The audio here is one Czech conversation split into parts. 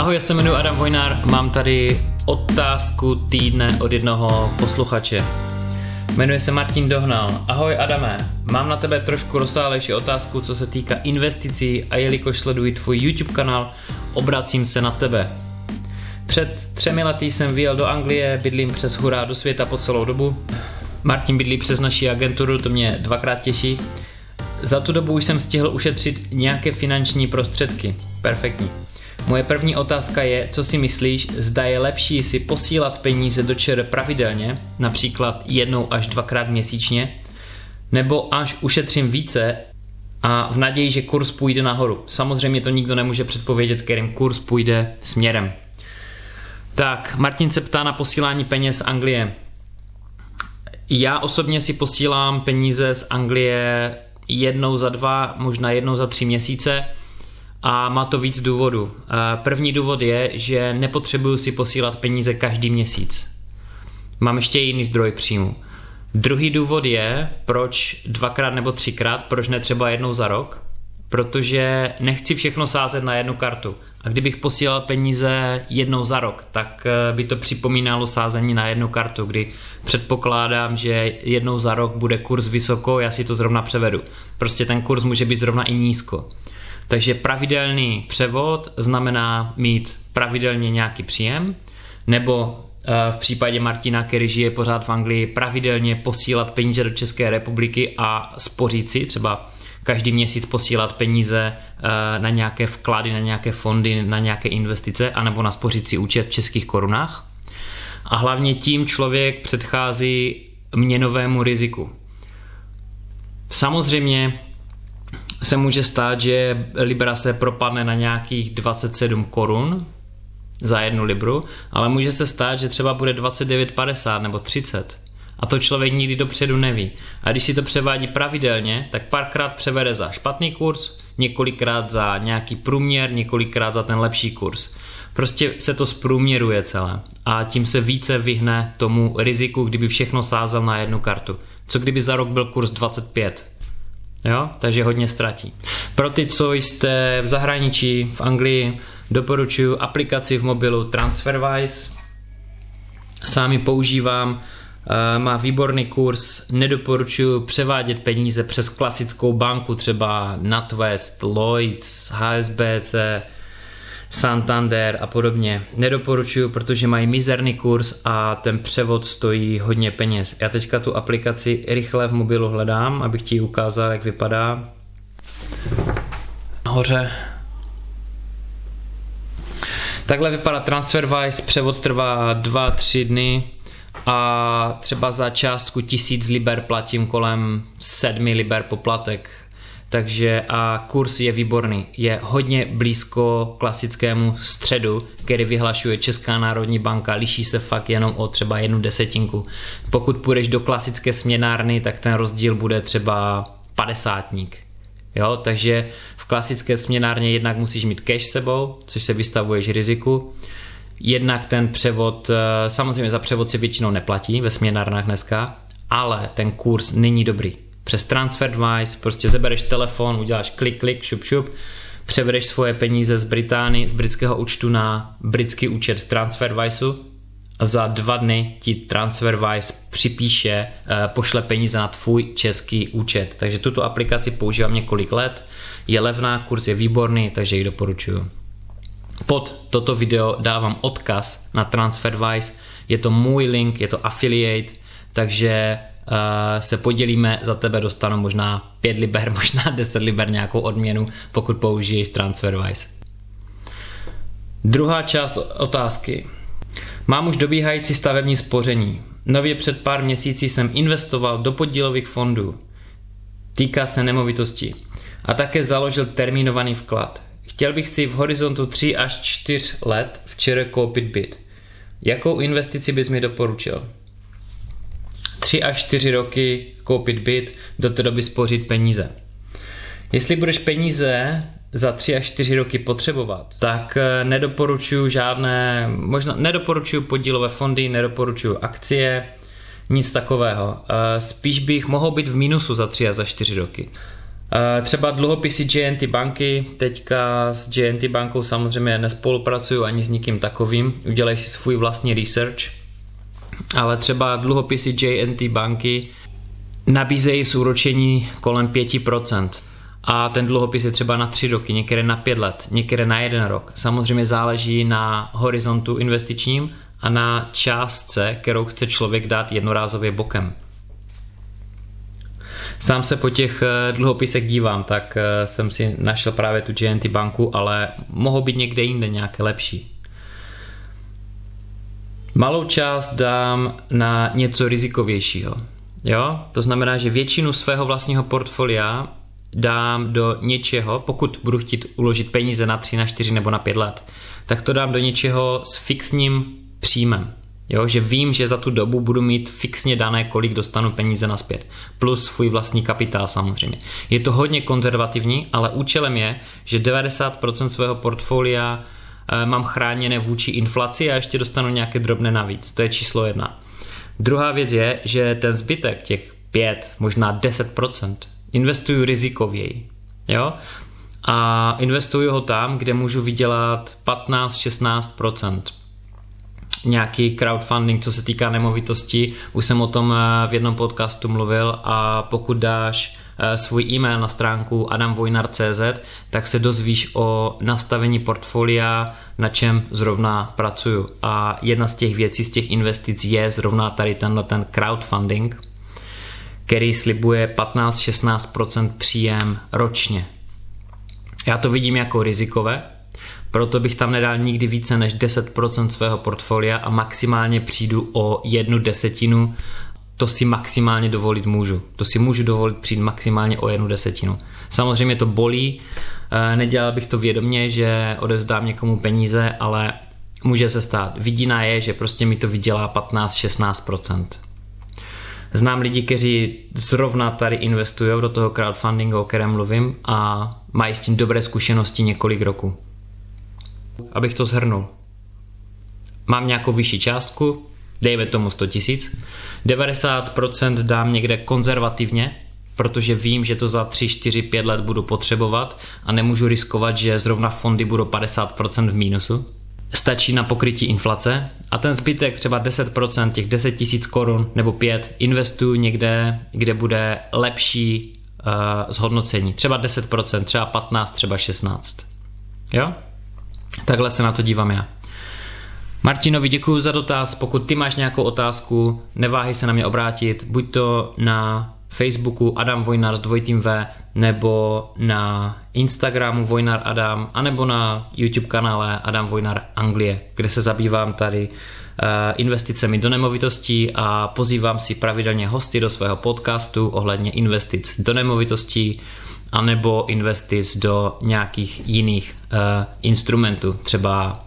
Ahoj, já se jmenuji Adam Vojnár, mám tady otázku týdne od jednoho posluchače. Jmenuje se Martin Dohnal. Ahoj Adame, mám na tebe trošku rozsálejší otázku, co se týká investicí a jelikož sleduji tvůj YouTube kanál, obracím se na tebe. Před třemi lety jsem vyjel do Anglie, bydlím přes hurá do světa po celou dobu. Martin bydlí přes naši agenturu, to mě dvakrát těší. Za tu dobu už jsem stihl ušetřit nějaké finanční prostředky. Perfektní. Moje první otázka je, co si myslíš, zda je lepší si posílat peníze do ČR pravidelně, například jednou až dvakrát měsíčně, nebo až ušetřím více a v naději, že kurz půjde nahoru. Samozřejmě to nikdo nemůže předpovědět, kterým kurz půjde směrem. Tak, Martin se ptá na posílání peněz z Anglie. Já osobně si posílám peníze z Anglie jednou za dva, možná jednou za tři měsíce a má to víc důvodů. První důvod je, že nepotřebuju si posílat peníze každý měsíc. Mám ještě jiný zdroj příjmu. Druhý důvod je, proč dvakrát nebo třikrát, proč ne třeba jednou za rok, protože nechci všechno sázet na jednu kartu. A kdybych posílal peníze jednou za rok, tak eh, by to připomínalo sázení na jednu kartu, kdy předpokládám, že jednou za rok bude kurz vysoko, já si to zrovna převedu. Prostě ten kurz může být zrovna i nízko. Takže pravidelný převod znamená mít pravidelně nějaký příjem, nebo eh, v případě Martina, který žije pořád v Anglii, pravidelně posílat peníze do České republiky a spořit si, třeba každý měsíc posílat peníze eh, na nějaké vklady, na nějaké fondy, na nějaké investice, anebo na spořící účet v českých korunách. A hlavně tím člověk předchází měnovému riziku. Samozřejmě se může stát, že Libra se propadne na nějakých 27 korun za jednu Libru, ale může se stát, že třeba bude 29,50 nebo 30. A to člověk nikdy dopředu neví. A když si to převádí pravidelně, tak párkrát převede za špatný kurz, několikrát za nějaký průměr, několikrát za ten lepší kurz. Prostě se to zprůměruje celé a tím se více vyhne tomu riziku, kdyby všechno sázel na jednu kartu. Co kdyby za rok byl kurz 25? Jo? Takže hodně ztratí. Pro ty, co jste v zahraničí, v Anglii, doporučuji aplikaci v mobilu TransferWise. Sám ji používám, eh, má výborný kurz, nedoporučuji převádět peníze přes klasickou banku, třeba NatWest, Lloyds, HSBC, Santander a podobně. Nedoporučuju, protože mají mizerný kurz a ten převod stojí hodně peněz. Já teďka tu aplikaci rychle v mobilu hledám, abych ti ukázal, jak vypadá. Hoře. Takhle vypadá TransferWise, převod trvá 2-3 dny a třeba za částku 1000 liber platím kolem 7 liber poplatek takže a kurz je výborný. Je hodně blízko klasickému středu, který vyhlašuje Česká národní banka, liší se fakt jenom o třeba jednu desetinku. Pokud půjdeš do klasické směnárny, tak ten rozdíl bude třeba padesátník. Jo, takže v klasické směnárně jednak musíš mít cash sebou, což se vystavuješ riziku. Jednak ten převod, eh, samozřejmě za převod se většinou neplatí ve směnárnách dneska, ale ten kurz není dobrý přes TransferWise, prostě zebereš telefon, uděláš klik, klik, šup, šup, převedeš svoje peníze z Británie, z britského účtu na britský účet TransferWiseu a za dva dny ti TransferWise připíše, eh, pošle peníze na tvůj český účet. Takže tuto aplikaci používám několik let, je levná, kurz je výborný, takže ji doporučuju. Pod toto video dávám odkaz na TransferWise, je to můj link, je to affiliate, takže se podělíme, za tebe dostanu možná 5 liber, možná 10 liber nějakou odměnu, pokud použiješ TransferWise. Druhá část otázky. Mám už dobíhající stavební spoření. Nově před pár měsíci jsem investoval do podílových fondů. Týká se nemovitosti. A také založil termínovaný vklad. Chtěl bych si v horizontu 3 až 4 let včera koupit byt. Jakou investici bys mi doporučil? 3 až 4 roky koupit byt, do té doby spořit peníze. Jestli budeš peníze za 3 až 4 roky potřebovat, tak eh, nedoporučuju žádné, možná nedoporučuju podílové fondy, nedoporučuju akcie, nic takového. Eh, spíš bych mohl být v mínusu za 3 a za 4 roky. Třeba dluhopisy JNT banky, teďka s JNT bankou samozřejmě nespolupracuju ani s nikým takovým, udělej si svůj vlastní research, ale třeba dluhopisy JNT banky nabízejí s úročení kolem 5%. A ten dluhopis je třeba na 3 roky, některé na 5 let, některé na 1 rok. Samozřejmě záleží na horizontu investičním a na částce, kterou chce člověk dát jednorázově bokem. Sám se po těch eh, dluhopisech dívám, tak eh, jsem si našel právě tu GNT banku, ale mohou být někde jinde nějaké lepší. Malou část dám na něco rizikovějšího. Jo? To znamená, že většinu svého vlastního portfolia dám do něčeho, pokud budu chtít uložit peníze na 3, na 4 nebo na 5 let, tak to dám do něčeho s fixním příjmem. Jo, že vím, že za tu dobu budu mít fixně dané, kolik dostanu peníze naspět. Plus svůj vlastní kapitál samozřejmě. Je to hodně konzervativní, ale účelem je, že 90% svého portfolia mám chráněné vůči inflaci a ještě dostanu nějaké drobné navíc. To je číslo jedna. Druhá věc je, že ten zbytek, těch 5, možná 10%, investuju rizikověji. Jo? A investuju ho tam, kde můžu vydělat 15-16% nějaký crowdfunding, co se týká nemovitosti. Už jsem o tom eh, v jednom podcastu mluvil a pokud dáš eh, svůj e-mail na stránku adamvojnar.cz, tak se dozvíš o nastavení portfolia, na čem zrovna pracuju. A jedna z těch věcí, z těch investic je zrovna tady tenhle ten crowdfunding, který slibuje 15-16% příjem ročně. Já to vidím jako rizikové, proto bych tam nedal nikdy více než 10% svého portfolia a maximálně přijdu o jednu desetinu to si maximálně dovolit můžu. To si můžu dovolit přijít maximálně o jednu desetinu. Samozřejmě to bolí, eh, nedělal bych to vědomě, že odevzdám někomu peníze, ale může se stát. Vidina je, že prostě mi to vydělá 15-16%. Znám lidi, kteří zrovna tady investují do toho crowdfundingu, o kterém mluvím a mají s tím dobré zkušenosti několik roků. Abych to zhrnul. Mám nějakou vyšší částku, dejme tomu 100 tisíc, 90% dám někde konzervativně, protože vím, že to za 3, 4, 5 let budu potřebovat a nemůžu riskovat, že zrovna fondy budou 50% v mínusu. Stačí na pokrytí inflace a ten zbytek, třeba 10%, těch 10 tisíc korun nebo 5, investuju někde, kde bude lepší uh, zhodnocení. Třeba 10%, třeba 15, třeba 16. Jo? Takhle se na to dívám já. Martinovi děkuji za dotaz. Pokud ty máš nějakou otázku, neváhej se na mě obrátit, buď to na Facebooku Adam Vojnar s dvojitým V, nebo na Instagramu Vojnar Adam, anebo na YouTube kanále Adam Vojnar Anglie, kde se zabývám tady uh, investicemi do nemovitostí a pozývám si pravidelně hosty do svého podcastu ohledně investic do nemovitostí, anebo investic do nějakých jiných uh, instrumentů, třeba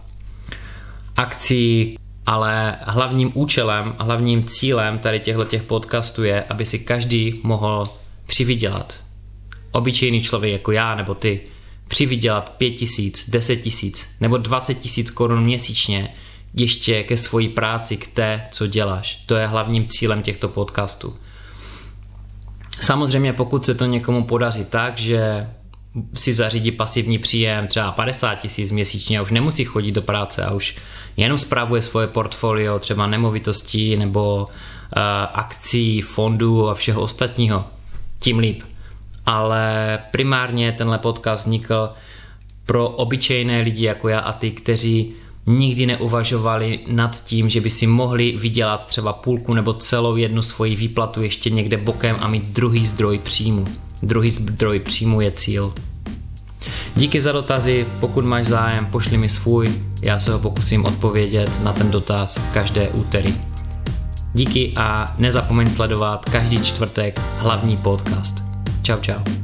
akcí, ale hlavním účelem, hlavním cílem tady těchto těch podcastů je, aby si každý mohl přivydělat. Obyčejný člověk jako já nebo ty, přivydělat 5 tisíc, 10 tisíc nebo 20 tisíc korun měsíčně ještě ke svojí práci, k té, co děláš. To je hlavním cílem těchto podcastů. Samozřejmě pokud se to někomu podaří tak, že si zařídí pasivní příjem třeba 50 tisíc měsíčně a už nemusí chodit do práce a už jenom zpravuje svoje portfolio třeba nemovitostí nebo uh, akcí, fondů a všeho ostatního, tím líp. Ale primárně tenhle podcast vznikl pro obyčejné lidi jako já a ty, kteří nikdy neuvažovali nad tím, že by si mohli vydělat třeba půlku nebo celou jednu svoji výplatu ještě někde bokem a mít druhý zdroj příjmu. Druhý zdroj příjmu je cíl. Díky za dotazy, pokud máš zájem, pošli mi svůj, já se ho pokusím odpovědět na ten dotaz každé úterý. Díky a nezapomeň sledovat každý čtvrtek hlavní podcast. Čau čau.